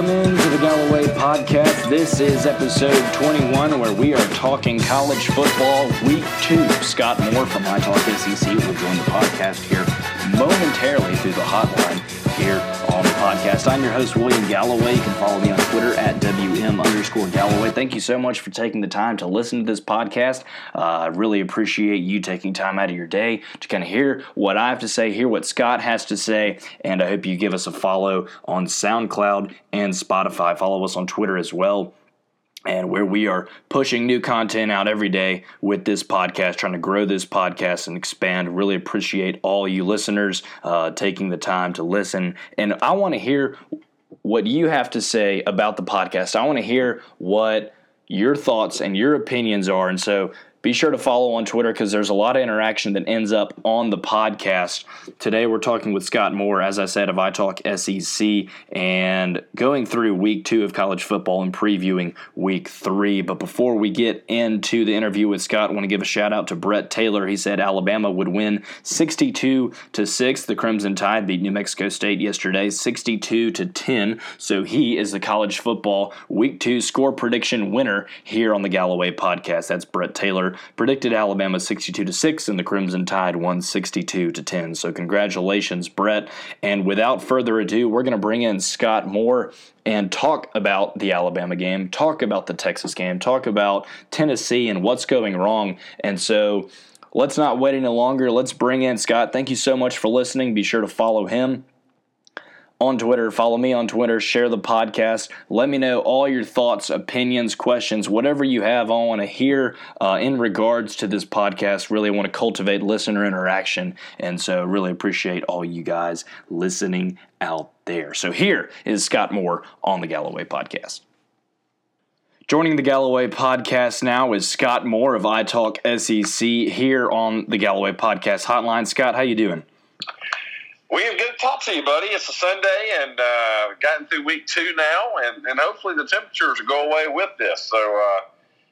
welcome into the Galloway podcast. This is episode 21 where we are talking college football week two. Scott Moore from iTalk SEC will join the podcast here momentarily through the hotline here podcast. I'm your host, William Galloway. You can follow me on Twitter at WM underscore Galloway. Thank you so much for taking the time to listen to this podcast. Uh, I really appreciate you taking time out of your day to kind of hear what I have to say, hear what Scott has to say, and I hope you give us a follow on SoundCloud and Spotify. Follow us on Twitter as well and where we are pushing new content out every day with this podcast, trying to grow this podcast and expand. Really appreciate all you listeners uh, taking the time to listen. And I want to hear what you have to say about the podcast. I want to hear what your thoughts and your opinions are. And so be sure to follow on Twitter because there's a lot of interaction that ends up on the podcast. Today we're talking with Scott Moore, as I said, of iTalk SEC, and going through week two of college football and previewing week three. But before we get into the interview with Scott, I want to give a shout out to Brett Taylor. He said Alabama would win 62 to 6. The Crimson Tide beat New Mexico State yesterday 62 to 10. So he is the college football week two score prediction winner here on the Galloway podcast. That's Brett Taylor predicted Alabama 62 to 6 and the Crimson Tide won 62 to 10. So congratulations Brett. And without further ado, we're going to bring in Scott Moore and talk about the Alabama game, talk about the Texas game, talk about Tennessee and what's going wrong. And so let's not wait any longer. Let's bring in Scott. Thank you so much for listening. Be sure to follow him on Twitter. Follow me on Twitter. Share the podcast. Let me know all your thoughts, opinions, questions, whatever you have. I want to hear uh, in regards to this podcast. Really want to cultivate listener interaction. And so, really appreciate all you guys listening out there. So, here is Scott Moore on the Galloway Podcast. Joining the Galloway podcast now is Scott Moore of iTalk SEC here on the Galloway Podcast Hotline. Scott, how you doing? We have good to talk to you, buddy. It's a Sunday and uh, gotten through week two now, and, and hopefully the temperatures will go away with this. So, uh,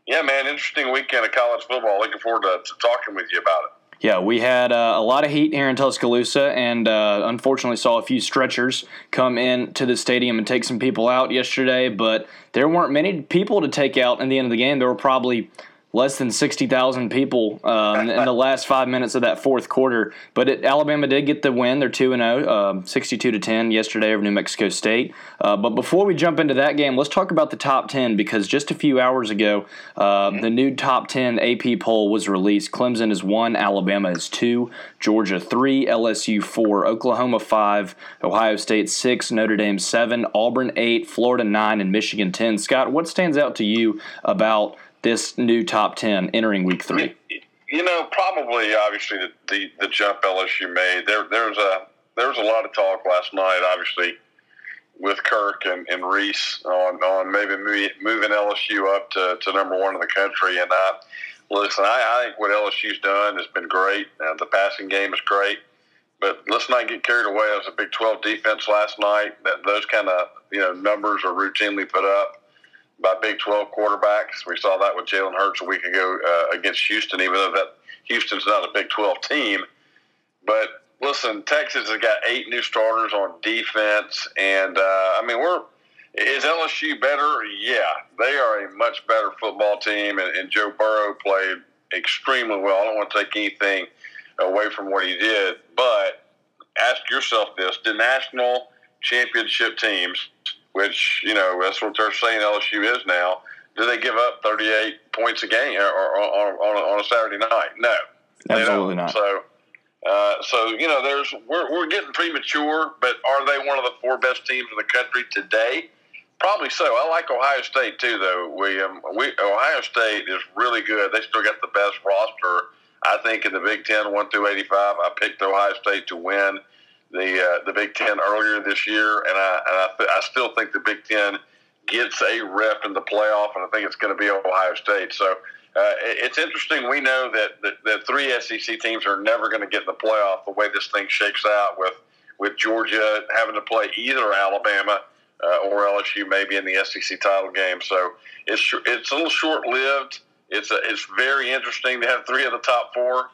yeah, man, interesting weekend of college football. Looking forward to, to talking with you about it. Yeah, we had uh, a lot of heat here in Tuscaloosa, and uh, unfortunately saw a few stretchers come in to the stadium and take some people out yesterday. But there weren't many people to take out in the end of the game. There were probably less than 60,000 people um, in the last five minutes of that fourth quarter. But it, Alabama did get the win. They're 2 0, um, 62 to 10 yesterday over New Mexico State. Uh, but before we jump into that game, let's talk about the top 10 because just a few hours ago, uh, the new top 10 AP poll was released. Clemson is 1, Alabama is 2, Georgia 3, LSU 4, Oklahoma 5, Ohio State 6, Notre Dame 7, Auburn 8, Florida 9, and Michigan 10. Scott, what stands out to you about this new top 10 entering week three? You know, probably obviously the, the, the jump LSU made. There there's a there was a lot of talk last night, obviously, with Kirk and, and Rece on, on maybe moving LSU up to, to number one in the country. And I, listen, I, I think what LSU's done has been great. Uh, the passing game is great. But let's not get carried away. It was a Big 12 defense last night. That those kind of you know numbers are routinely put up by Big 12 quarterbacks. We saw that with Jalen Hurts a week ago uh, against Houston, even though that Houston's not a Big 12 team. But listen, Texas has got eight new starters on defense, and uh, I mean, we're is LSU better? Yeah, they are a much better football team, and, and Joe Burrow played extremely well. I don't want to take anything away from what he did, but ask yourself this: the national championship teams which you know that's what they're saying LSU is now. Do they give up 38 points a game or, or, or on, a, on, a, Saturday night? No, absolutely not. So, uh, so you know, there's we're, we're getting premature, but are they one of the four best teams in the country today? Probably so. I like Ohio State too, though. William, we Ohio State is really good. They still got the best roster, I think, in the Big Ten, one through eighty-five. I picked Ohio State to win the uh, the Big Ten earlier this year, and I and I, th- I still think the Big Ten gets a rep in the playoff, and I think it's going to be Ohio State. So uh, it's interesting. We know that the, the three SEC teams are never going to get in the playoff the way this thing shakes out with with Georgia having to play either Alabama uh, or LSU maybe in the SEC title game. So it's it's a little short lived. It's a, it's very interesting to have three of the top four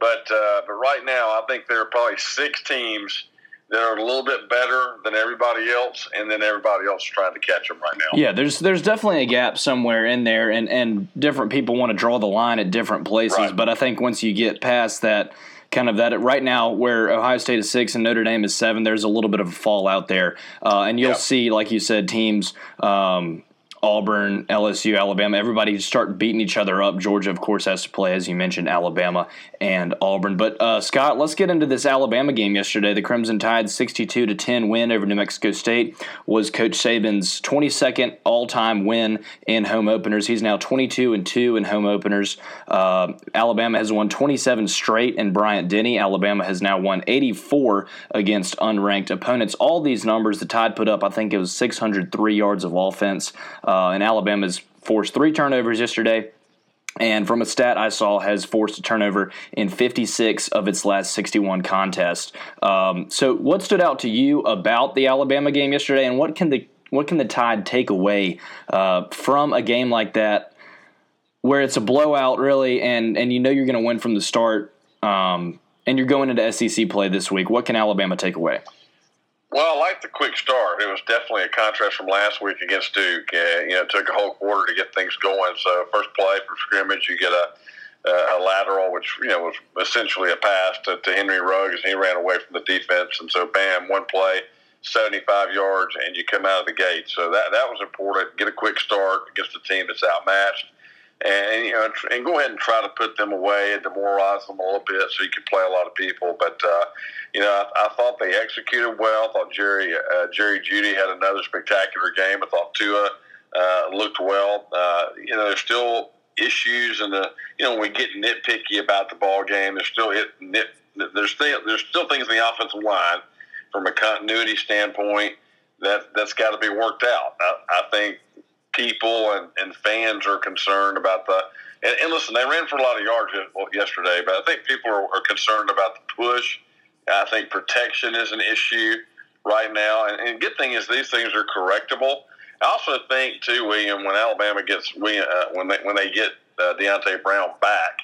but uh, but right now, I think there are probably six teams that are a little bit better than everybody else, and then everybody else is trying to catch them right now. Yeah, there's there's definitely a gap somewhere in there, and and different people want to draw the line at different places. Right. But I think once you get past that kind of that right now where Ohio State is six and Notre Dame is seven, there's a little bit of a fall out there, uh, and you'll Yeah. see, like you said, teams. Um, Auburn, LSU, Alabama, everybody start beating each other up. Georgia, of course, has to play, as you mentioned, Alabama and Auburn. But uh, Scott, let's get into this Alabama game yesterday. The Crimson Tide 62 to 10 win over New Mexico State was Coach Saban's 22nd all-time win in home openers. He's now 22 and 2 in home openers. Uh, Alabama has won 27 straight in Bryant Denny. Alabama has now won 84 against unranked opponents. All these numbers the Tide put up, I think it was 603 yards of offense. Uh, and Alabama's forced three turnovers yesterday. And from a stat I saw, has forced a turnover in 56 of its last 61 contests. Um, so, what stood out to you about the Alabama game yesterday, and what can the what can the Tide take away uh, from a game like that, where it's a blowout, really, and and you know you're going to win from the start, um, and you're going into SEC play this week? What can Alabama take away? Well, I like the quick start. It was definitely a contrast from last week against Duke. Uh, you know, it took a whole quarter to get things going. So first play for scrimmage, you get a a lateral, which you know was essentially a pass to, to Henry Ruggs, and he ran away from the defense. And so, bam, one play, 75 yards, and you come out of the gate. So that that was important. Get a quick start against a team that's outmatched, and you know, and go ahead and try to put them away and demoralize them a little bit, so you can play a lot of people. But uh, you know, I, I thought they executed well. I thought Jerry uh, Jerry Jeudy had another spectacular game. I thought Tua uh, looked well. Uh, you know, there's still issues and the you know we get nitpicky about the ball game. There's still it nit, there's still there's still things in the offensive line from a continuity standpoint that that's got to be worked out. I, I think people and, and fans are concerned about the and, and listen, they ran for a lot of yards yesterday, but I think people are, are concerned about the push. I think protection is an issue right now, and, and good thing is these things are correctable. I also think too, William, when Alabama gets William, uh, when they when they get uh, Deonte Brown back,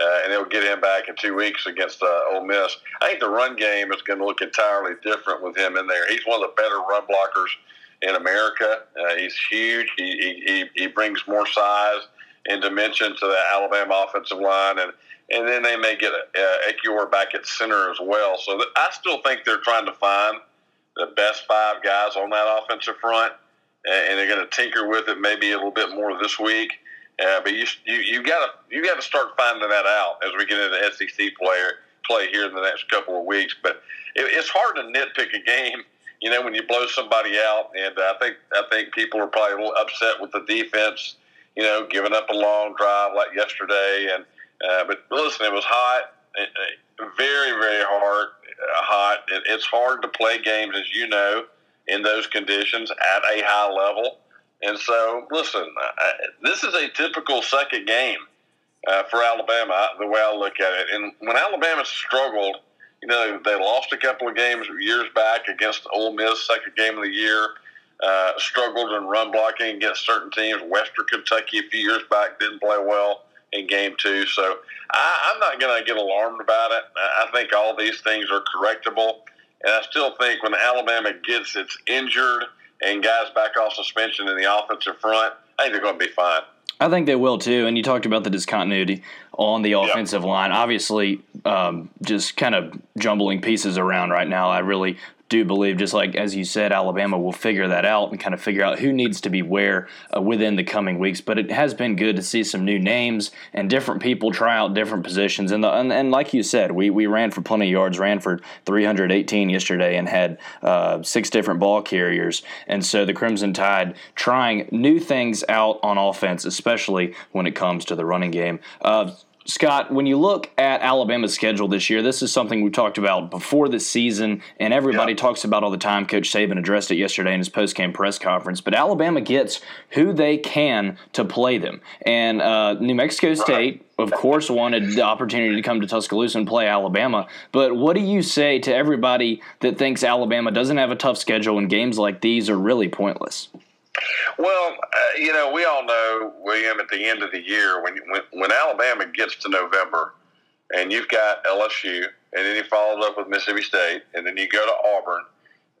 uh, and they'll get him back in two weeks against uh, Ole Miss. I think the run game is going to look entirely different with him in there. He's one of the better run blockers in America. Uh, he's huge. He, he he brings more size and dimension to the Alabama offensive line, and and then they may get uh, Ekiyor back at center as well. So I still think they're trying to find the best five guys on that offensive front and they're going to tinker with it maybe a little bit more this week. Uh, but you you you got to you got to start finding that out as we get into SEC player play here in the next couple of weeks. But it, it's hard to nitpick a game, you know, when you blow somebody out. And I think I think people are probably a little upset with the defense, you know, giving up a long drive like yesterday. And uh, but listen, it was hot, very very hard, uh, hot. It, it's hard to play games, as you know in those conditions at a high level. And so, listen, uh, this is a typical second game uh, for Alabama, the way I look at it. And when Alabama struggled, you know, they lost a couple of games years back against Ole Miss, second game of the year, uh, struggled in run blocking against certain teams. Western Kentucky a few years back didn't play well in game two. So I, I'm not going to get alarmed about it. I think all these things are correctable. And I still think when Alabama gets its injured and guys back off suspension in the offensive front, I think they're going to be fine. I think they will too. And you talked about the discontinuity on the offensive yep. line. Obviously, um, just kind of jumbling pieces around right now. I really do believe, just like as you said, Alabama will figure that out and kind of figure out who needs to be where uh, within the coming weeks. But it has been good to see some new names and different people try out different positions. And, the, and, and like you said, we, we ran for plenty of yards, ran for 318 yesterday, and had uh, six different ball carriers. And so the Crimson Tide trying new things out on offense, especially when it comes to the running game. Uh, Scott, when you look at Alabama's schedule this year, this is something we talked about before the season, and everybody yeah. talks about all the time. Coach Saban addressed it yesterday in his post-game press conference. But Alabama gets who they can to play them, and uh, New Mexico State, of course, wanted the opportunity to come to Tuscaloosa and play Alabama. But what do you say to everybody that thinks Alabama doesn't have a tough schedule and games like these are really pointless? Well, uh, you know, we all know, William, at the end of the year, when, when, when Alabama gets to November and you've got LSU and then he followed up with Mississippi State, and then you go to Auburn,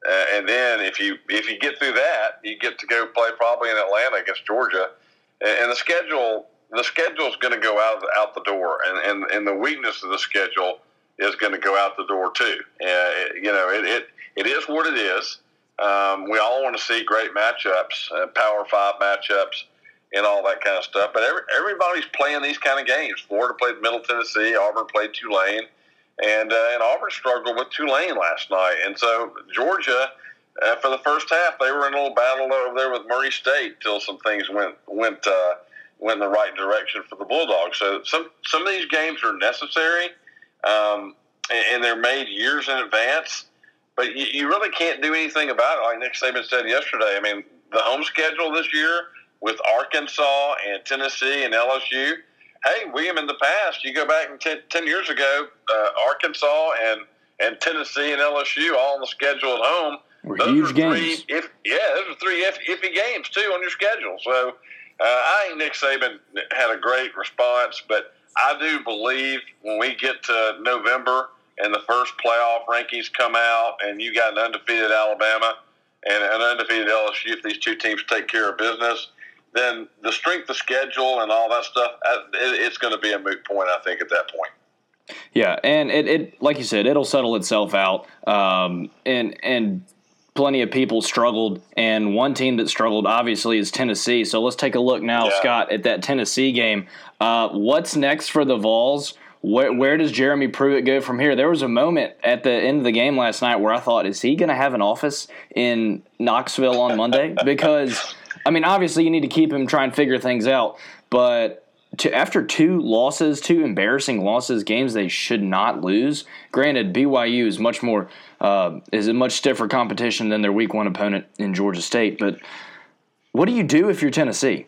uh, and then if you if you get through that, you get to go play probably in Atlanta against Georgia, and, and the schedule the schedule is going to go out out the door, and, and and the weakness of the schedule is going to go out the door too. Uh, you know, it, it it is what it is. Um, we all want to see great matchups, uh, Power Five matchups, and all that kind of stuff. But every, everybody's playing these kind of games. Florida played Middle Tennessee. Auburn played Tulane, and uh, and Auburn struggled with Tulane last night. And so Georgia, uh, for the first half, they were in a little battle over there with Murray State till some things went went uh, went in the right direction for the Bulldogs. So some some of these games are necessary, um, and, and they're made years in advance. But you, you really can't do anything about it. Like Nick Saban said yesterday, I mean, the home schedule this year with Arkansas and Tennessee and LSU. Hey, William, in the past, you go back and 10, 10 years ago, uh, Arkansas and, and Tennessee and LSU all on the schedule at home. Were those huge games. Three, if, yeah, those are three iffy games, too, on your schedule. So uh, I think Nick Saban had a great response, but I do believe when we get to November – and the first playoff rankings come out, and you got an undefeated Alabama and an undefeated LSU, if these two teams take care of business, then the strength of schedule and all that stuff, it's going to be a moot point, I think, at that point. Yeah, and it, it like you said, it'll settle itself out. Um, and and plenty of people struggled, and one team that struggled obviously is Tennessee. So let's take a look now, yeah. Scott, at that Tennessee game. Uh, what's next for the Vols? Where, where does Jeremy Pruitt go from here? There was a moment at the end of the game last night where I thought, is he going to have an office in Knoxville on Monday? Because, I mean, obviously you need to keep him trying to figure things out, but to, after two losses, two embarrassing losses, games they should not lose. Granted, BYU is much more uh, is a much stiffer competition than their Week One opponent in Georgia State. But what do you do if you're Tennessee?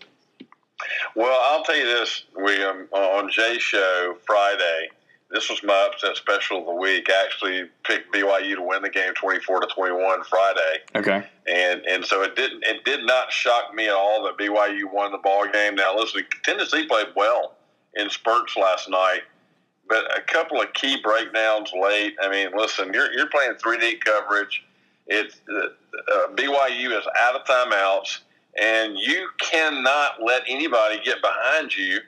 Well, I'll tell you this, William. On Jay's show Friday, this was my upset special of the week. I actually picked BYU to win the game, twenty-four to twenty-one Friday. Okay. And and so it didn't it did not shock me at all that BYU won the ball game. Now, listen, Tennessee played well in spurts last night, but a couple of key breakdowns late. I mean, listen, you're you're playing three D coverage. It's uh, uh, BYU is out of timeouts and you cannot let anybody get behind you.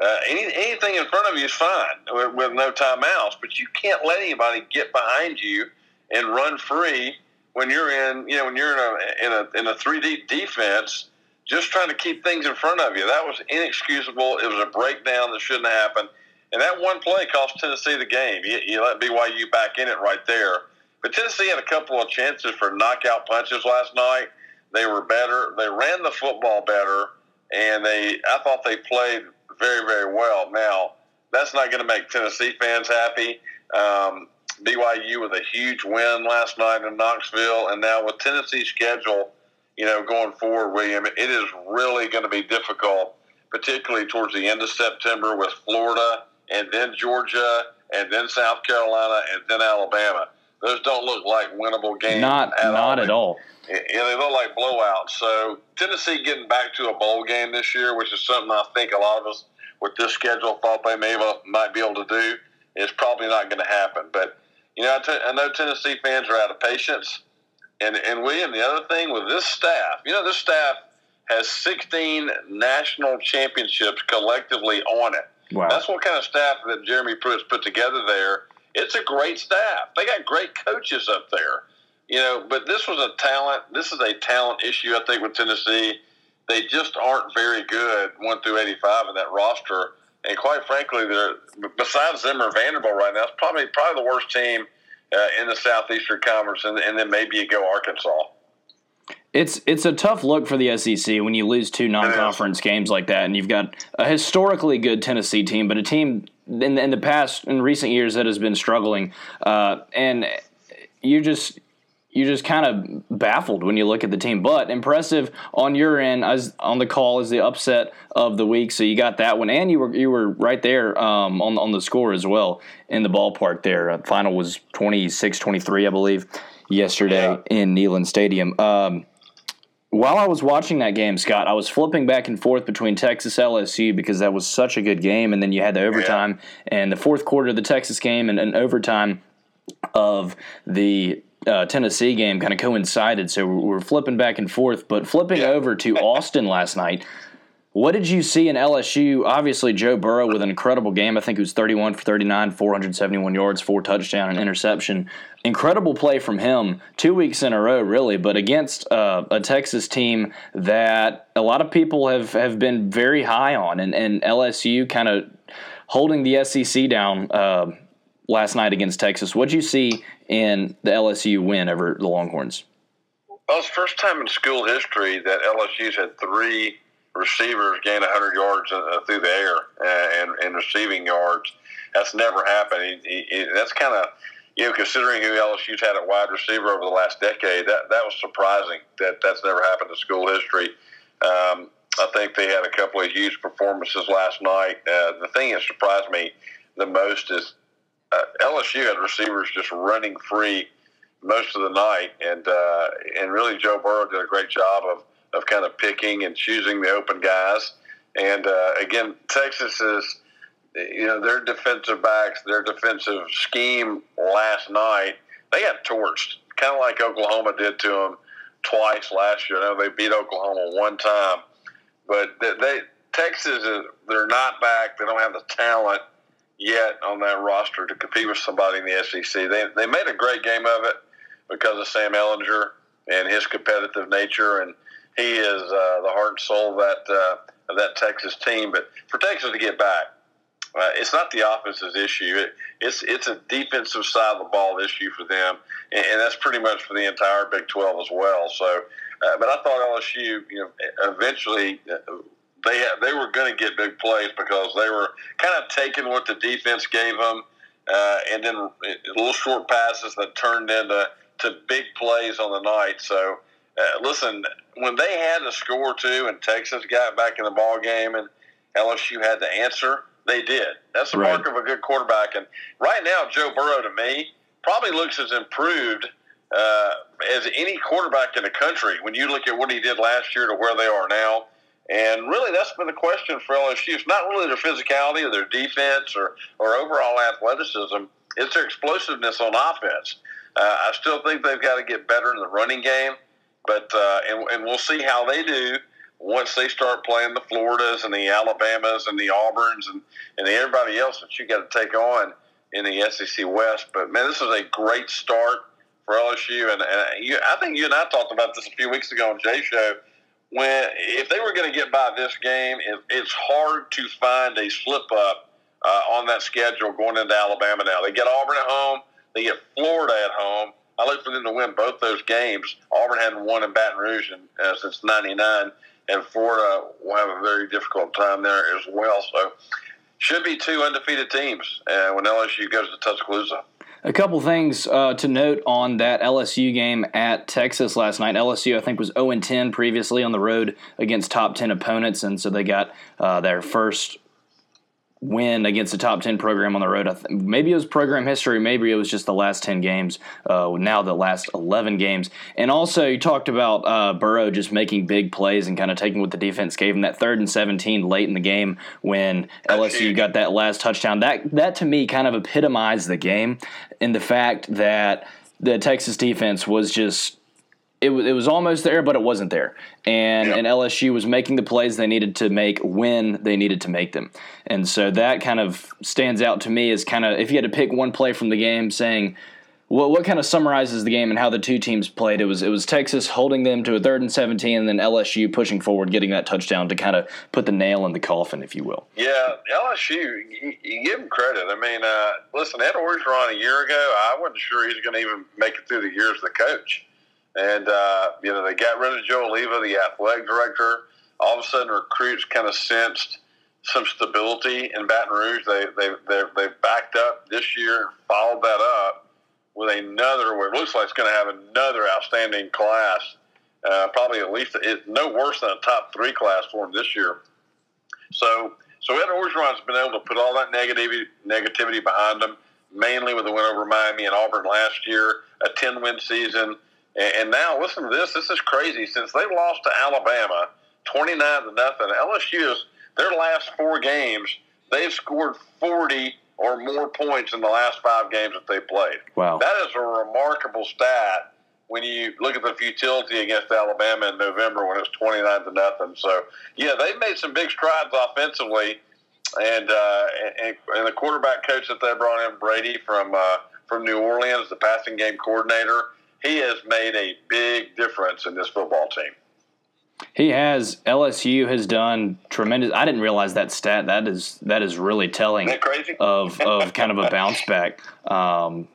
Uh, any, anything in front of you is fine with, with, no timeouts, but you can't let anybody get behind you and run free when you're in, you know, when you're in a in a in a three D defense, just trying to keep things in front of you. That was inexcusable. It was a breakdown that shouldn't happen, and that one play cost Tennessee the game. You, you let BYU back in it right there, but Tennessee had a couple of chances for knockout punches last night they were better. They ran the football better, and they I thought they played very very well. Now that's not going to make Tennessee fans happy. Um, BYU with a huge win last night in Knoxville, and now with Tennessee's schedule, you know, going forward, William, it is really going to be difficult, particularly towards the end of September with Florida and then Georgia and then South Carolina and then Alabama. Those don't look like winnable games. Not at not all. at all. Yeah, they look like blowouts. So Tennessee getting back to a bowl game this year, which is something I think a lot of us with this schedule thought they may might be able to do, is probably not going to happen. But you know, I, t- I know Tennessee fans are out of patience. And and William, the other thing with this staff, you know, this staff has 16 national championships collectively on it. Wow. That's what kind of staff that Jeremy Pruitt's put together there. It's a great staff. They got great coaches up there you know, but this was a talent. This is a talent issue, I think, with Tennessee. They just aren't very good one through eighty-five in that roster. And quite frankly, they're besides Zimmer Vanderbilt right now, it's probably probably the worst team uh, in the Southeastern Conference, and, and then maybe you go Arkansas. It's it's a tough look for the SEC when you lose two non-conference games like that, and you've got a historically good Tennessee team, but a team in, in the past in recent years that has been struggling, uh, and you just you're just kind of baffled when you look at the team. But impressive on your end as on the call is the upset of the week. So you got that one, and you were you were right there um, on on the score as well in the ballpark. There, uh, final was 26-23, I believe, yesterday yeah. in Neyland Stadium. Um, while I was watching that game, Scott, I was flipping back and forth between Texas LSU because that was such a good game, and then you had the overtime yeah. and the fourth quarter of the Texas game and, and overtime of the uh, Tennessee game kind of coincided. So we're flipping back and forth. But flipping over to Austin last night, what did you see in LSU? Obviously, Joe Burrow with an incredible game. I think it was 31 for 39, 471 yards, four touchdown, and interception. Incredible play from him, two weeks in a row, really, but against uh, a Texas team that a lot of people have, have been very high on, and, and LSU kind of holding the SEC down uh, last night against Texas. What did you see in the LSU win over the Longhorns? Well, it's the first time in school history that LSU's had three receivers gain 100 yards uh, through the air and, and receiving yards. That's never happened. He, he, that's kind of, you know, considering who LSU's had at wide receiver over the last decade, that, that was surprising that that's never happened in school history. Um, I think they had a couple of huge performances last night. Uh, the thing that surprised me the most is uh, LSU had receivers just running free most of the night, and uh, and really Joe Burrow did a great job of of kind of picking and choosing the open guys. And uh, again, Texas is, you know, their defensive backs, their defensive scheme last night, they got torched, kind of like Oklahoma did to them twice last year. I know they beat Oklahoma one time, but they, they Texas is they're not back. They don't have the talent yet on that roster to compete with somebody in the SEC. They they made a great game of it because of Sam Ehlinger and his competitive nature and he is uh, the heart and soul of that uh, of that Texas team. But for Texas to get back, uh, it's not the offense's issue. It, it's it's a defensive side of the ball issue for them, and, and that's pretty much for the entire Big Twelve as well. So, uh, but I thought LSU, you know, eventually. Uh, they, they were going to get big plays because they were kind of taking what the defense gave them, uh, and then little short passes that turned into to big plays on the night. So uh, listen, when they had to score two and Texas got back in the ball game and LSU had to answer, they did. That's the right. mark of a good quarterback. And right now, Joe Burrow to me probably looks as improved uh, as any quarterback in the country when you look at what he did last year to where they are now. And really, that's been the question for LSU. It's not really their physicality or their defense or, or overall athleticism. It's their explosiveness on offense. Uh, I still think they've got to get better in the running game. But uh, and, and we'll see how they do once they start playing the Floridas and the Alabamas and the Auburns and, and everybody else that you got to take on in the SEC West. But man, this is a great start for LSU, and, and you, I think you and I talked about this a few weeks ago on Jay Show. When if they were going to get by this game, it, it's hard to find a slip up uh, on that schedule going into Alabama. Now they get Auburn at home, they get Florida at home, I look for them to win both those games. Auburn hadn't won in Baton Rouge in, uh, since '99, and Florida will have a very difficult time there as well. So, should be two undefeated teams uh, when LSU goes to Tuscaloosa. A couple things uh, to note on that LSU game at Texas last night. LSU, I think, was 0 10 previously on the road against top 10 opponents, and so they got uh, their first win against a top 10 program on the road. Th- maybe it was program history, maybe it was just the last 10 games, uh, now the last 11 games. And also, you talked about uh, Burrow just making big plays and kind of taking what the defense gave him. That third and 17 late in the game when LSU got that last touchdown, that, that to me kind of epitomized the game in the fact that the Texas defense was just it was, it was almost there, but it wasn't there. And, yep. and LSU was making the plays they needed to make when they needed to make them. And so that kind of stands out to me as kind of, if you had to pick one play from the game saying, well, what kind of summarizes the game and how the two teams played? It was it was Texas holding them to a third and seventeen, and then LSU pushing forward, getting that touchdown to kind of put the nail in the coffin, if you will. Yeah, LSU, you, you give them credit. I mean, uh, listen, Ed Orgeron a year ago, I wasn't sure he was going to even make it through the year as the coach. And, uh, you know, they got rid of Joe Alleva, the athletic director. All of a sudden, recruits kind of sensed some stability in Baton Rouge. They, they, they, they backed up this year and followed that up with another, where it looks like it's going to have another outstanding class. Uh, probably at least it, no worse than a top three class for them this year. So, so Ed Orgeron's been able to put all that negativity negativity behind them, mainly with the win over Miami and Auburn last year, a ten win season. And now listen to this. This is crazy. Since they lost to Alabama, twenty nine to nothing, LSU is their last four games. They've scored forty or more points in the last five games that they played. Wow. That is a remarkable stat when you look at the futility against Alabama in November when it was 29 to nothing. So, yeah, they made some big strides offensively. And, uh, and, and the quarterback coach that they brought in, Brady from, uh, from New Orleans, the passing game coordinator, he has made a big difference in this football team. He has. LSU has done tremendous. I didn't realize that stat. That is that is really telling. Isn't that crazy? of of kind of a bounce back. Um,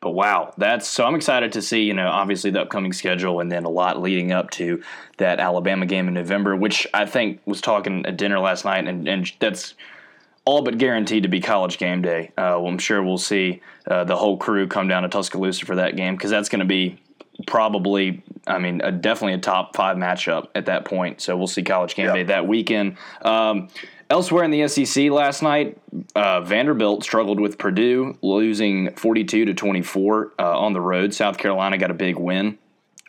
but wow, that's so I'm excited to see. You know, obviously the upcoming schedule, and then a lot leading up to that Alabama game in November, which I think was talking at dinner last night, and and that's all but guaranteed to be college game day. Uh, well, I'm sure we'll see uh, the whole crew come down to Tuscaloosa for that game because that's going to be probably, I mean, a, definitely a top five matchup at that point. So we'll see college game day that weekend. Um, elsewhere in the SEC last night, uh, Vanderbilt struggled with Purdue, losing 42 to 24 uh, on the road. South Carolina got a big win.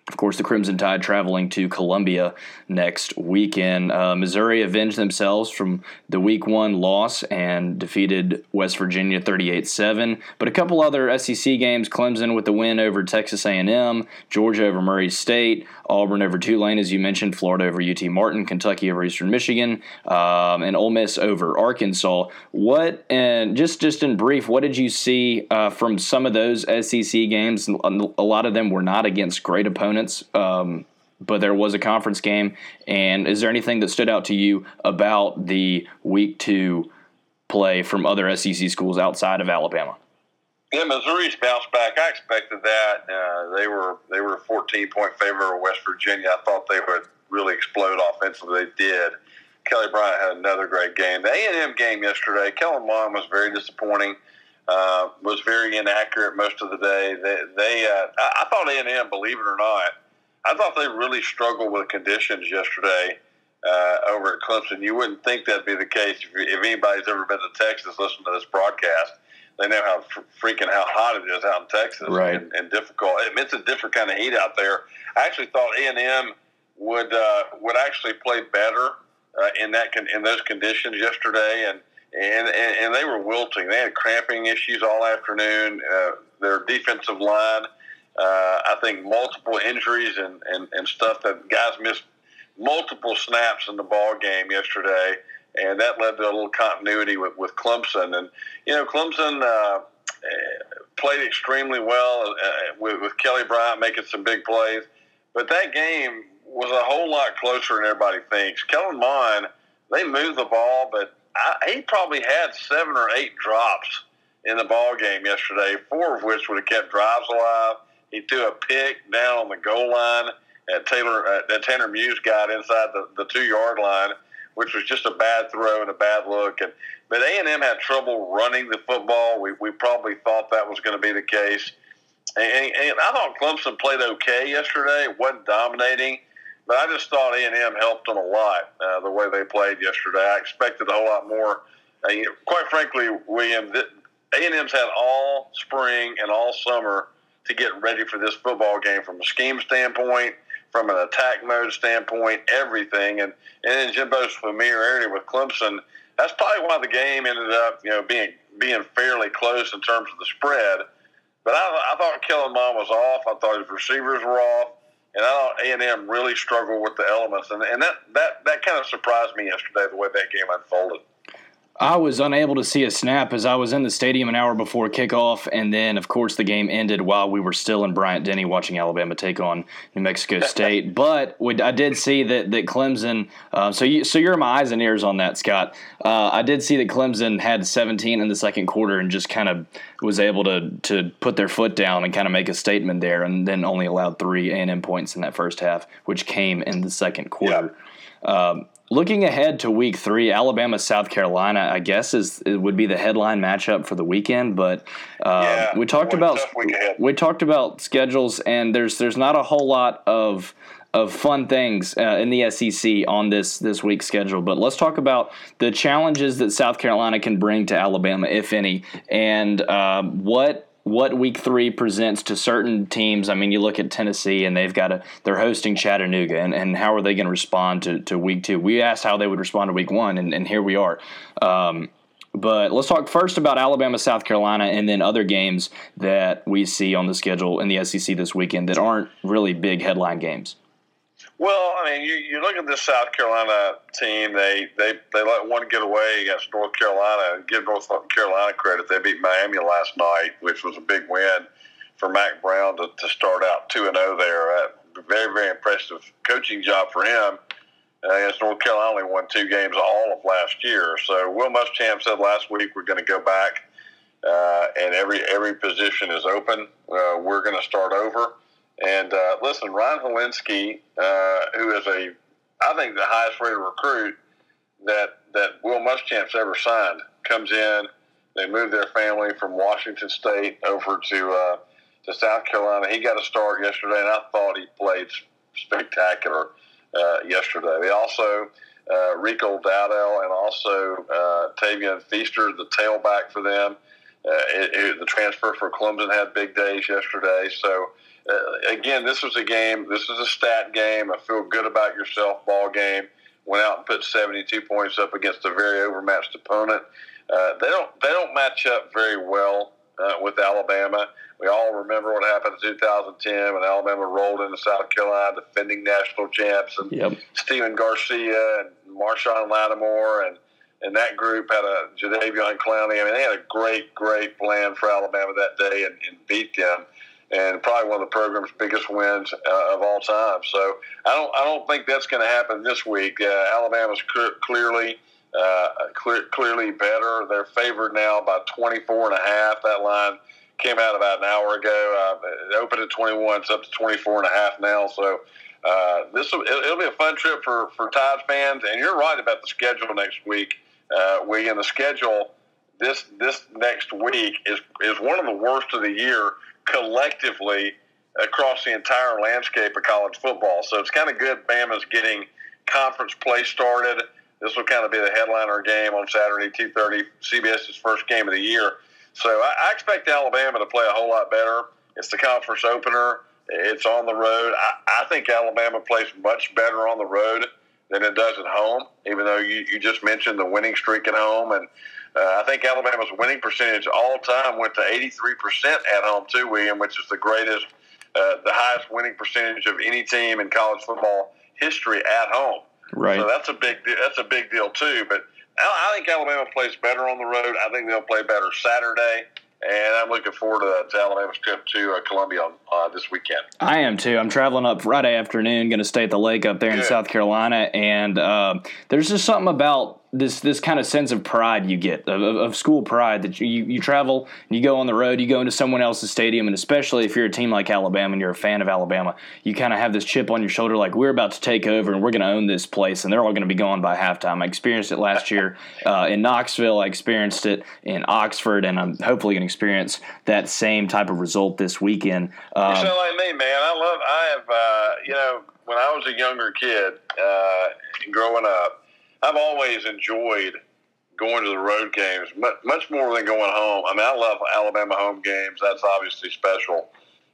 Of course, the Crimson Tide traveling to Columbia next weekend. Uh, Missouri avenged themselves from the Week One loss and defeated West Virginia 38-7. But a couple other SEC games: Clemson with the win over Texas A&M, Georgia over Murray State, Auburn over Tulane, as you mentioned, Florida over UT Martin, Kentucky over Eastern Michigan, um, and Ole Miss over Arkansas. What and just just in brief, what did you see uh, from some of those SEC games? A lot of them were not against great opponents opponents, um, but there was a conference game. And is there anything that stood out to you about the week two play from other SEC schools outside of Alabama? Yeah, Missouri's bounced back. I expected that. Uh, they were they were a 14 point favorite of West Virginia. I thought they would really explode offensively. They did. Kelly Bryant had another great game. The A&M game yesterday, Kellen Mond was very disappointing. Uh, was very inaccurate most of the day. They, they uh, I, I thought A&M, believe it or not, I thought they really struggled with conditions yesterday uh, over at Clemson. You wouldn't think that'd be the case if, if anybody's ever been to Texas, listen to this broadcast. They know how freaking how hot it is out in Texas right. and, and difficult. It's a different kind of heat out there. I actually thought A and M would uh, would actually play better uh, in that con- in those conditions yesterday, and and, and, and they were wilting. They had cramping issues all afternoon. Uh, their defensive line, uh, I think, multiple injuries and, and, and stuff that guys missed multiple snaps in the ball game yesterday, and that led to a little continuity with, with Clemson. And you know, Clemson uh, played extremely well uh, with, with Kelly Bryant making some big plays, but that game was a whole lot closer than everybody thinks. Kellen Mond, they moved the ball, but I, he probably had seven or eight drops in the ball game yesterday, four of which would have kept drives alive. He threw a pick down on the goal line that Taylor uh, that Tanner Muse got inside the, the two yard line, which was just a bad throw and a bad look. And but A and M had trouble running the football. We we probably thought that was going to be the case. And, and, I thought Clemson played okay yesterday. Wasn't dominating. But I just thought A and M helped them a lot uh, the way they played yesterday. I expected a whole lot more. Uh, quite frankly, William, A and M's had all spring and all summer to get ready for this football game from a scheme standpoint, from an attack mode standpoint, everything. And and in Jimbo's familiarity with Clemson, that's probably why the game ended up, you know, being being fairly close in terms of the spread. But I, I thought Kellen Mond was off. I thought his receivers were off and I thought A and M really struggled with the elements, and and that that that kind of surprised me yesterday the way that game unfolded. I was unable to see a snap as I was in the stadium an hour before kickoff, and then, of course, the game ended while we were still in Bryant Denny watching Alabama take on New Mexico State. but we, I did see that that Clemson. Uh, so, you, so you're my eyes and ears on that, Scott. Uh, I did see that Clemson had 17 in the second quarter and just kind of was able to to put their foot down and kind of make a statement there, and then only allowed three A and M points in that first half, which came in the second quarter. Yeah. Um, Looking ahead to Week Three, Alabama South Carolina, I guess is it would be the headline matchup for the weekend. But uh, yeah, we talked about we talked about schedules, and there's there's not a whole lot of of fun things uh, in the SEC on this this week's schedule. But let's talk about the challenges that South Carolina can bring to Alabama, if any, and uh, what what week three presents to certain teams. I mean, you look at Tennessee and they've got a they're hosting Chattanooga, and, and how are they going to respond to, to week two? We asked how they would respond to week one, and, and here we are. Um, but let's talk first about Alabama, South Carolina, and then other games that we see on the schedule in the SEC this weekend that aren't really big headline games. Well, I mean, you, you look at this South Carolina team. They they they let one get away against North Carolina. Give North Carolina credit; they beat Miami last night, which was a big win for Mack Brown to, to start out two and zero oh there. Uh, very very impressive coaching job for him. Uh, against North Carolina, only won two games all of last year. So Will Muschamp said last week we're going to go back, uh, and every every position is open. Uh, we're going to start over. And uh, listen, Ryan Hilinski, uh, who is a, I think the highest rated recruit that that Will Muschamp's ever signed, comes in. They moved their family from Washington State over to uh, to South Carolina. He got a start yesterday, and I thought he played spectacular uh, yesterday. They also uh, Rico Dowdle and also uh, Tavien Feaster, the tailback for them. It, it, the transfer for Clemson had big days yesterday. So uh, again, this was a game. This is a stat game. I feel good about yourself ball game. Went out and put 72 points up against a very overmatched opponent. Uh, they don't they don't match up very well uh, with Alabama. We all remember what happened in 2010 when Alabama rolled into South Carolina, defending national champs, and yep. Stephen Garcia and Marshon Lattimore and and that group had a Jadeveon Clowney. I mean, they had a great, great plan for Alabama that day and, and beat them and probably one of the program's biggest wins uh, of all time. So I don't I don't think that's going to happen this week. Uh, Alabama's cl- clearly uh, clear, clearly better. They're favored now by 24 and a half. That line came out about an hour ago. Uh, it opened at 21. It's up to 24 and a half now. So. Uh, this will, it'll be a fun trip for for Tide fans, and you're right about the schedule next week. Uh, we in the schedule this this next week is is one of the worst of the year collectively across the entire landscape of college football. So it's kind of good Bama's getting conference play started. This will kind of be the headliner game on Saturday, 2.30, CBS's first game of the year. So I, expect Alabama to play a whole lot better. It's the conference opener. It's on the road. I, I think Alabama plays much better on the road than it does at home, even though you, you just mentioned the winning streak at home. And uh, I think Alabama's winning percentage all time went to 83% at home, too, William, which is the greatest, uh, the highest winning percentage of any team in college football history at home. Right. So that's a big that's a big deal too. But I, I think Alabama plays better on the road. I think they'll play better Saturday and I'm looking forward to, to Alabama's trip to uh, Columbia uh, this weekend. I am too. I'm traveling up Friday afternoon, going to stay at the lake up there Good. in South Carolina, and uh, there's just something about this this kind of sense of pride you get of, of, school pride that you, you travel and you go on the road you go into someone else's stadium and especially if you're a team like Alabama and you're a fan of Alabama you kind of have this chip on your shoulder like we're about to take over and we're going to own this place and they're all going to be gone by halftime. I experienced it last year uh, in Knoxville. I experienced it in Oxford and I'm hopefully going to experience that same type of result this weekend. Um, you sound like me man. I love I have uh, you know when I was a younger kid uh, growing up I've always enjoyed going to the road games much more than going home. I mean, I love Alabama home games. That's obviously special.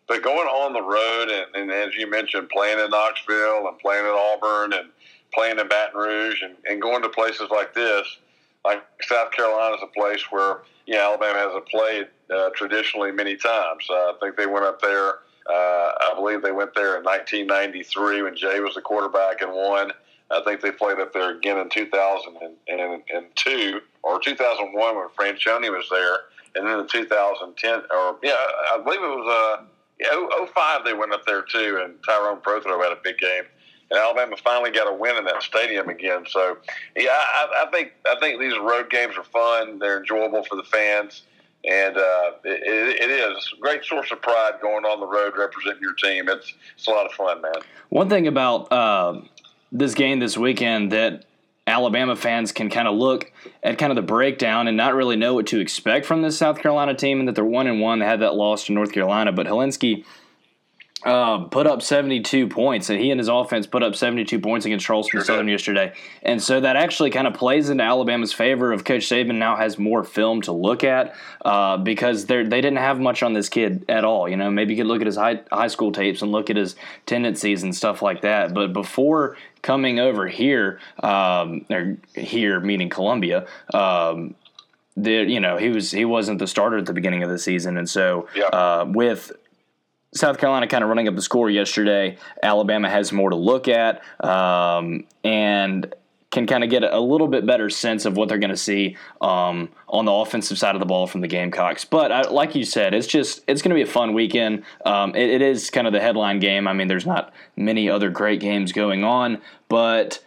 But going on the road and, and as you mentioned, playing in Knoxville and playing at Auburn and playing in Baton Rouge and, and going to places like this, like South Carolina is a place where yeah, Alabama hasn't played uh, traditionally many times. Uh, I think they went up there. Uh, I believe they went there in 1993 when Jay was the quarterback and won. I think they played up there again in 2002 or 2001 when Franchione was there, and then in 2010 or yeah, I believe it was uh, yeah, 05 they went up there too, and Tyrone Prothro had a big game. And Alabama finally got a win in that stadium again. So, yeah, I, I think I think these road games are fun. They're enjoyable for the fans and uh, it, it is a great source of pride going on the road representing your team. It's it's a lot of fun, man. One thing about uh, this game this weekend that Alabama fans can kind of look at kind of the breakdown and not really know what to expect from this South Carolina team, and that they're one and one. They had that loss to North Carolina, but Hilinski um, put up 72 points, and he and his offense put up 72 points against Charleston sure Southern yesterday. And so that actually kind of plays into Alabama's favor. Of Coach Saban now has more film to look at uh, because they they didn't have much on this kid at all. You know, maybe you could look at his high high school tapes and look at his tendencies and stuff like that. But before coming over here, um, or here meaning Columbia. Um, the you know he was he wasn't the starter at the beginning of the season, and so Yeah. uh, with South Carolina kind of running up the score yesterday, Alabama has more to look at um, and can kind of get a little bit better sense of what they're going to see um, on the offensive side of the ball from the Gamecocks. But I, like you said, it's just it's going to be a fun weekend. Um, it, it is kind of the headline game. I mean, there's not many other great games going on, but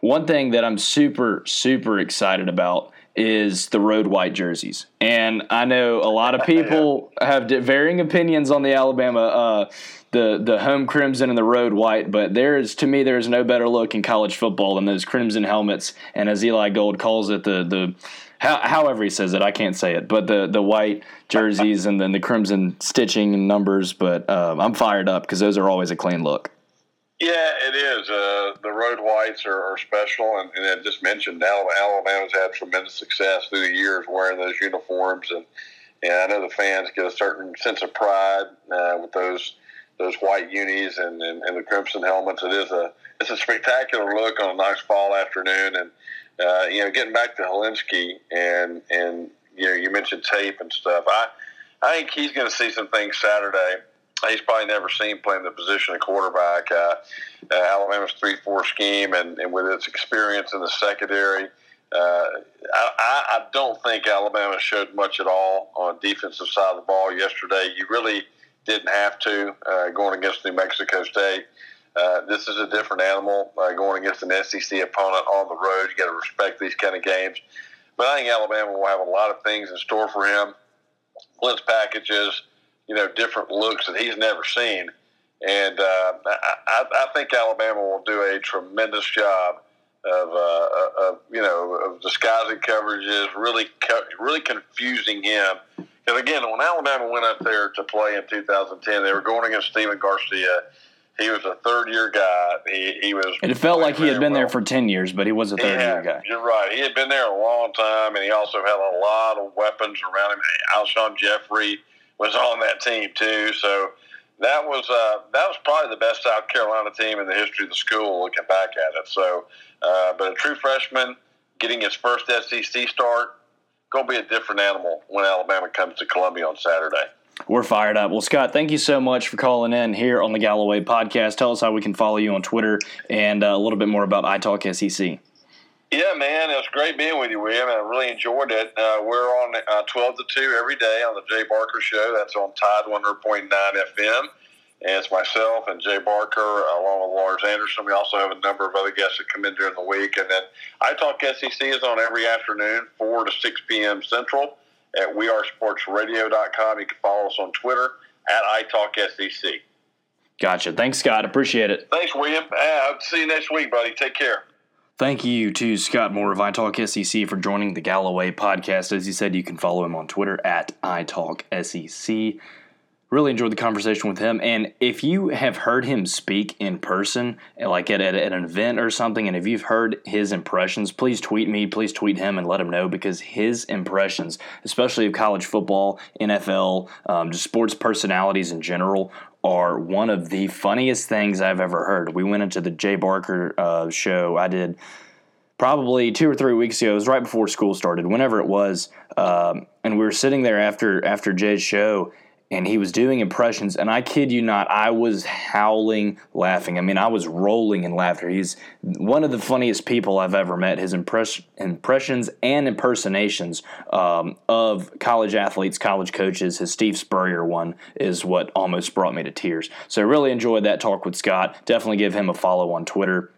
one thing that I'm super super excited about is the road white jerseys. And I know a lot of people have varying opinions on the Alabama uh, the the home crimson and the road white, but there is to me there is no better look in college football than those crimson helmets and as Eli Gold calls it the the how, however he says it, I can't say it, but the the white jerseys and then the crimson stitching and numbers. But um, I'm fired up because those are always a clean look. Yeah, it is. Uh, the road whites are, are special, and, and I just mentioned Al- Alabama's had tremendous success through the years wearing those uniforms, and and I know the fans get a certain sense of pride uh, with those those white unis and, and, and the crimson helmets. It is a it's a spectacular look on a nice fall afternoon, and uh, you know, getting back to Hilinski and and you know, you mentioned tape and stuff. I I think he's going to see some things Saturday he's probably never seen playing the position of quarterback. Uh, uh, Alabama's three-four scheme, and, and with its experience in the secondary, uh, I, I don't think Alabama showed much at all on defensive side of the ball yesterday. You really didn't have to uh, going against New Mexico State. Uh, this is a different animal uh, going against an SEC opponent on the road. You got to respect these kind of games. But I think Alabama will have a lot of things in store for him. Blitz packages, you know, different looks that he's never seen. And uh, I, I think Alabama will do a tremendous job of, uh, of you know, of disguising coverages, really, really confusing him. Because again, when Alabama went up there to play in 2010, they were going against Stephen Garcia. He was a third year guy. He, he was. And it felt like he had been well. there for 10 years, but he was a third had, year guy. You're right. He had been there a long time, and he also had a lot of weapons around him. Alshon Jeffery was on that team too. So that was uh, that was probably the best South Carolina team in the history of the school. Looking back at it, so uh, but a true freshman getting his first SEC start, going to be a different animal when Alabama comes to Columbia on Saturday. We're fired up. Well, Scott, thank you so much for calling in here on the Galloway podcast. Tell us how we can follow you on Twitter and uh, a little bit more about iTalk SEC. Yeah, man, it was great being with you, William. I really enjoyed it. Uh, we're on uh, 12 to 2 every day on the Jay Barker Show. That's on Tide 100.9 FM. And it's myself and Jay Barker, along with Lars Anderson. We also have a number of other guests that come in during the week. And then iTalk SEC is on every afternoon, 4 to 6 p.m. Central at wearesportsradio.com. You can follow us on Twitter at iTalkSEC. Gotcha. Thanks, Scott. Appreciate it. Thanks, William. Uh, see you next week, buddy. Take care. Thank you to Scott Moore of iTalk SEC for joining the Galloway podcast. As he said, you can follow him on Twitter at iTalk SEC. Really enjoyed the conversation with him. And if you have heard him speak in person, like at, at, at, an event or something, and if you've heard his impressions, please tweet me, please tweet him and let him know because his impressions, especially of college football, NFL, um, just sports personalities in general, are one of the funniest things I've ever heard. We went into the Jay Barker uh, show. I did probably two or three weeks ago. It was right before school started, whenever it was, um, and we were sitting there after after Jay's show, and he was doing impressions. And I kid you not, I was howling laughing. I mean, I was rolling in laughter. He's one of the funniest people I've ever met. His impress- impressions and impersonations um, of college athletes, college coaches, his Steve Spurrier one is what almost brought me to tears. So I really enjoyed that talk with Scott. Definitely give him a follow on Twitter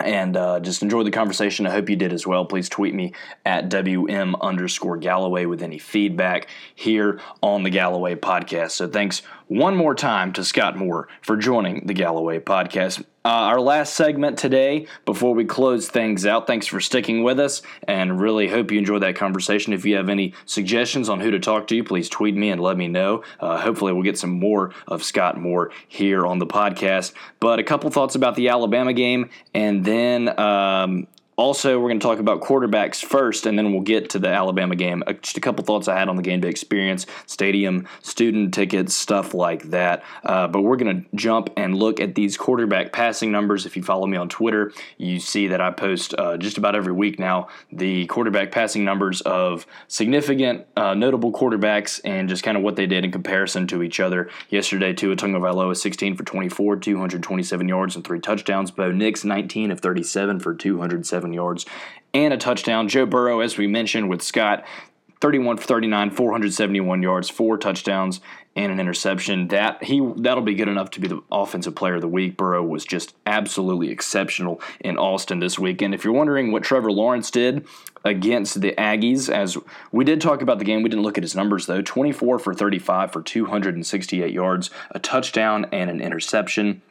and uh, just enjoyed the conversation. I hope you did as well. Please tweet me at WM underscore Galloway with any feedback here on the Galloway podcast. So thanks one more time to Scott Moore for joining the Galloway podcast. Uh, our last segment today, before we close things out, thanks for sticking with us and really hope you enjoyed that conversation. If you have any suggestions on who to talk to, please tweet me and let me know. Uh, hopefully, we'll get some more of Scott Moore here on the podcast. But a couple thoughts about the Alabama game, and then um, Also, we're going to talk about quarterbacks first, and then we'll get to the Alabama game. Uh, just a couple thoughts I had on the game day experience, stadium, student tickets, stuff like that. Uh, but we're going to jump and look at these quarterback passing numbers. If you follow me on Twitter, you see that I post uh, just about every week now the quarterback passing numbers of significant, uh, notable quarterbacks and just kind of what they did in comparison to each other. Yesterday, Tua Tagovailoa 16 for 24, 227 yards and three touchdowns. Bo Nix 19 of 37 for 207 yards and a touchdown. Joe Burrow, as we mentioned with Scott, 31 for 39, 471 yards, four touchdowns, and an interception. That he that'll be good enough to be the offensive player of the week. Burrow was just absolutely exceptional in Austin this weekend. If you're wondering what Trevor Lawrence did against the Aggies, as we did talk about the game, we didn't look at his numbers though. 24 for 35 for 268 yards, a touchdown, and an interception.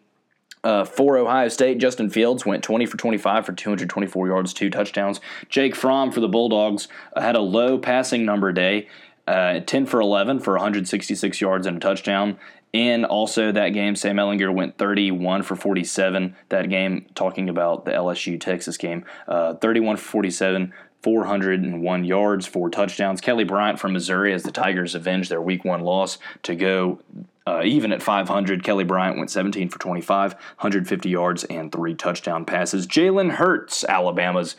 Uh, for Ohio State, Justin Fields went 20 for 25 for 224 yards, two touchdowns. Jake Fromm for the Bulldogs uh, had a low passing number day, uh, 10 for 11 for 166 yards and a touchdown. In also that game, Sam Ehlinger went 31 for 47. That game, talking about the LSU Texas game, uh, 31 for 47, 401 yards, four touchdowns. Kelly Bryant from Missouri, as the Tigers avenged their week one loss to go uh, even at 500, Kelly Bryant went 17 for 25, 150 yards, and three touchdown passes. Jalen Hurts, Alabama's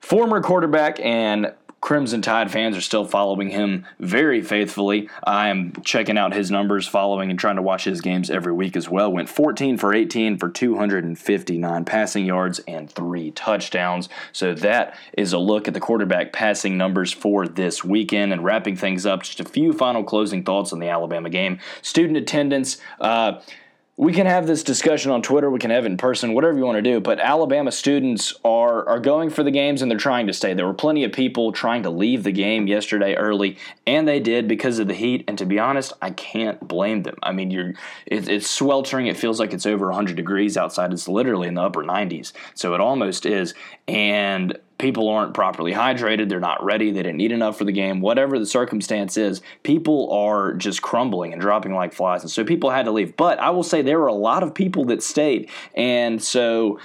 former quarterback and Crimson Tide fans are still following him very faithfully. I am checking out his numbers, following and trying to watch his games every week as well. Went 14 for 18 for 259 passing yards and three touchdowns. So that is a look at the quarterback passing numbers for this weekend. And wrapping things up, just a few final closing thoughts on the Alabama game. Student attendance. Uh, we can have this discussion on Twitter, we can have it in person, whatever you want to do. But Alabama students are are going for the games and they're trying to stay. There were plenty of people trying to leave the game yesterday early, and they did because of the heat. And to be honest, I can't blame them. I mean, you're it, it's sweltering. It feels like it's over 100 degrees outside. It's literally in the upper 90s, so it almost is. And people aren't properly hydrated, they're not ready, they didn't eat enough for the game, whatever the circumstance is, people are just crumbling and dropping like flies. And so people had to leave. But I will say there were a lot of people that stayed. And so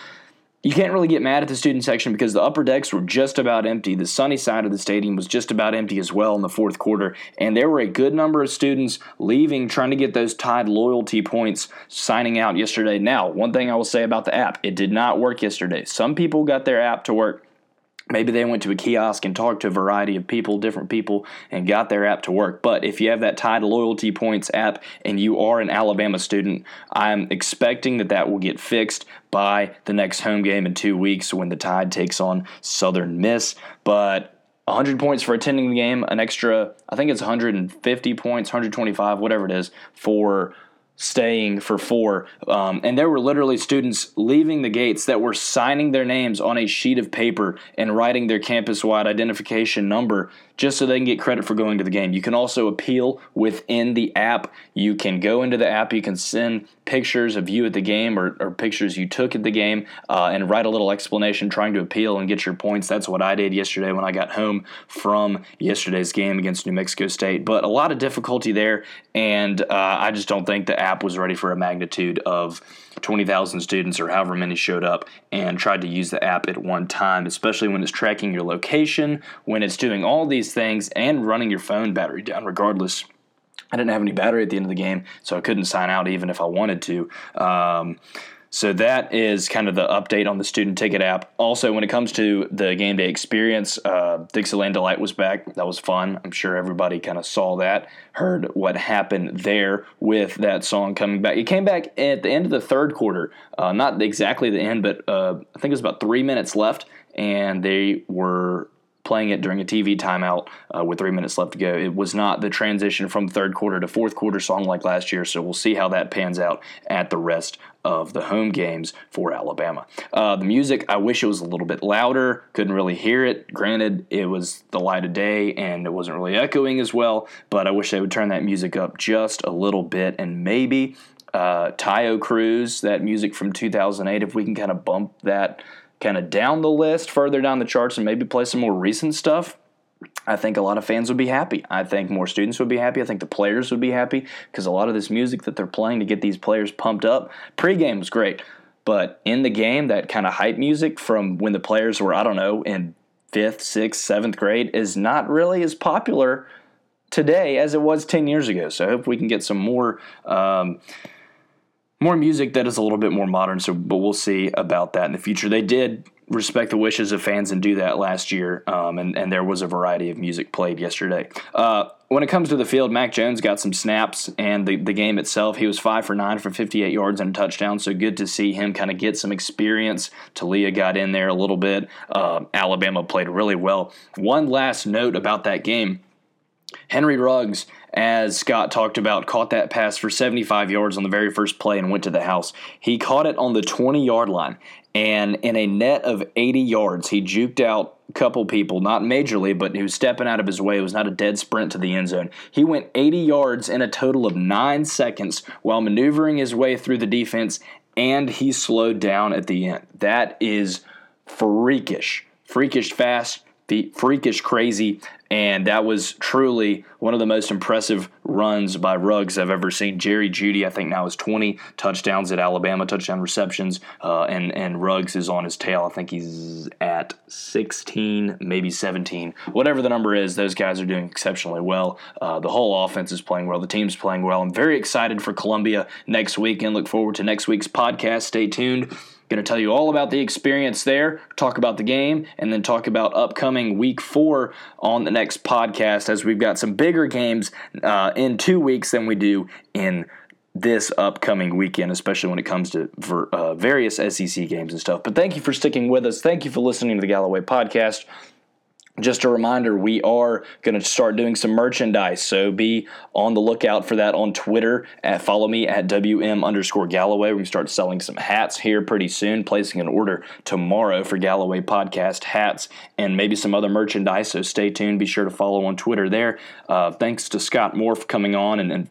you can't really get mad at the student section because the upper decks were just about empty. The sunny side of the stadium was just about empty as well in the fourth quarter. And there were a good number of students leaving, trying to get those Tide loyalty points signing out yesterday. Now, one thing I will say about the app it did not work yesterday. Some people got their app to work Maybe they went to a kiosk and talked to a variety of people, different people, and got their app to work. But if you have that Tide Loyalty Points app and you are an Alabama student, I'm expecting that that will get fixed by the next home game in two weeks when the Tide takes on Southern Miss. But 100 points for attending the game, an extra, I think it's 150 points, 125, whatever it is, for staying for four. Um, and there were literally students leaving the gates that were signing their names on a sheet of paper and writing their campus wide identification number just so they can get credit for going to the game. You can also appeal within the app. You can go into the app, you can send pictures of you at the game or, or pictures you took at the game uh, and write a little explanation trying to appeal and get your points. That's what I did yesterday when I got home from yesterday's game against New Mexico State. But a lot of difficulty there, and uh, I just don't think the app was ready for a magnitude of 20,000 students or however many showed up and tried to use the app at one time, especially when it's tracking your location, when it's doing all these things and running your phone battery down, regardless. I didn't have any battery at the end of the game, so I couldn't sign out even if I wanted to. Um, so that is kind of the update on the student ticket app. Also, when it comes to the game day experience, uh, Dixieland Delight was back. That was fun. I'm sure everybody kind of saw that, heard what happened there with that song coming back. It came back at the end of the third quarter, uh, not exactly the end, but uh, I think it was about three minutes left, and they were playing it during a TV timeout uh, with three minutes left to go. It was not the transition from third quarter to fourth quarter song like last year, so we'll see how that pans out at the rest of the home games for Alabama. Uh, the music, I wish it was a little bit louder. Couldn't really hear it. Granted, it was the light of day and it wasn't really echoing as well, but I wish they would turn that music up just a little bit and maybe uh, Taio Cruz, that music from 2008, if we can kind of bump that kind of down the list, further down the charts, and maybe play some more recent stuff, I think a lot of fans would be happy. I think more students would be happy. I think the players would be happy because a lot of this music that they're playing to get these players pumped up. Pregame was great. but in the game, that kind of hype music from when the players were, I don't know, in fifth, sixth, seventh grade is not really as popular today as it was 10 years ago. So I hope we can get some more. Um, more music that is a little bit more modern. So, but we'll see about that in the future. They did respect the wishes of fans and do that last year, um, and and there was a variety of music played yesterday. Uh, when it comes to the field, Mac Jones got some snaps, and the, the game itself, he was five for nine for 58 yards and a touchdown. So good to see him kind of get some experience. Taulia got in there a little bit. Uh, Alabama played really well. One last note about that game. Henry Ruggs, as Scott talked about, caught that pass for 75 yards on the very first play and went to the house. He caught it on the 20 yard line, and in a net of 80 yards, he juked out a couple people, not majorly, but he was stepping out of his way. It was not a dead sprint to the end zone. He went 80 yards in a total of nine seconds while maneuvering his way through the defense, and he slowed down at the end. That is freakish. Freakish fast, freakish crazy and that was truly one of the most impressive runs by Ruggs I've ever seen. Jerry Jeudy, I think now is 20 touchdowns at Alabama, touchdown receptions, uh, and and Ruggs is on his tail. I think he's at 16, maybe 17, whatever the number is. Those guys are doing exceptionally well. Uh, the whole offense is playing well. The team's playing well. I'm very excited for Columbia next week and look forward to next week's podcast. Stay tuned. Going to tell you all about the experience there, talk about the game, and then talk about upcoming week four on the next podcast as we've got some bigger games uh, in two weeks than we do in this upcoming weekend, especially when it comes to ver, uh, various SEC games and stuff. But thank you for sticking with us. Thank you for listening to the Galloway podcast just a reminder, we are going to start doing some merchandise. So be on the lookout for that on Twitter. At, follow me at WM underscore Galloway. We're going to start selling some hats here pretty soon, placing an order tomorrow for Galloway Podcast hats and maybe some other merchandise. So stay tuned. Be sure to follow on Twitter there. Uh, thanks to Scott Moore for coming on and, and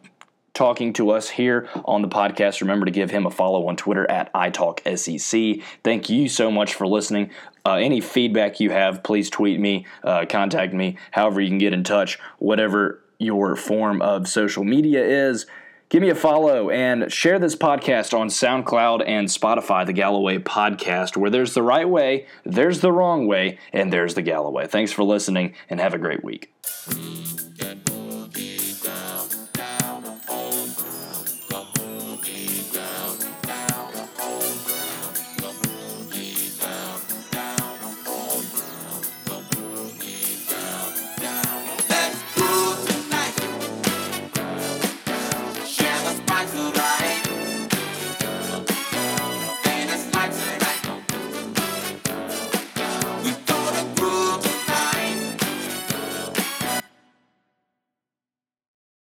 talking to us here on the podcast. Remember to give him a follow on Twitter at iTalkSEC. Thank you so much for listening. Uh, any feedback you have, please tweet me, uh, contact me, however you can get in touch, whatever your form of social media is. Give me a follow and share this podcast on SoundCloud and Spotify, the Galloway Podcast, where there's the right way, there's the wrong way, and there's the Galloway. Thanks for listening and have a great week.